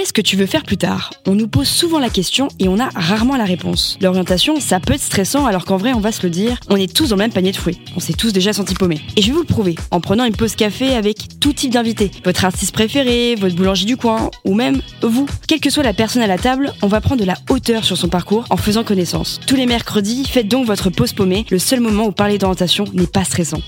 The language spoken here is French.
Qu'est-ce que tu veux faire plus tard? On nous pose souvent la question et on a rarement la réponse. L'orientation, ça peut être stressant alors qu'en vrai, on va se le dire, on est tous dans le même panier de fruits. On s'est tous déjà senti paumés. Et je vais vous le prouver en prenant une pause café avec tout type d'invités. Votre artiste préféré, votre boulanger du coin ou même vous. Quelle que soit la personne à la table, on va prendre de la hauteur sur son parcours en faisant connaissance. Tous les mercredis, faites donc votre pause paumée, le seul moment où parler d'orientation n'est pas stressant.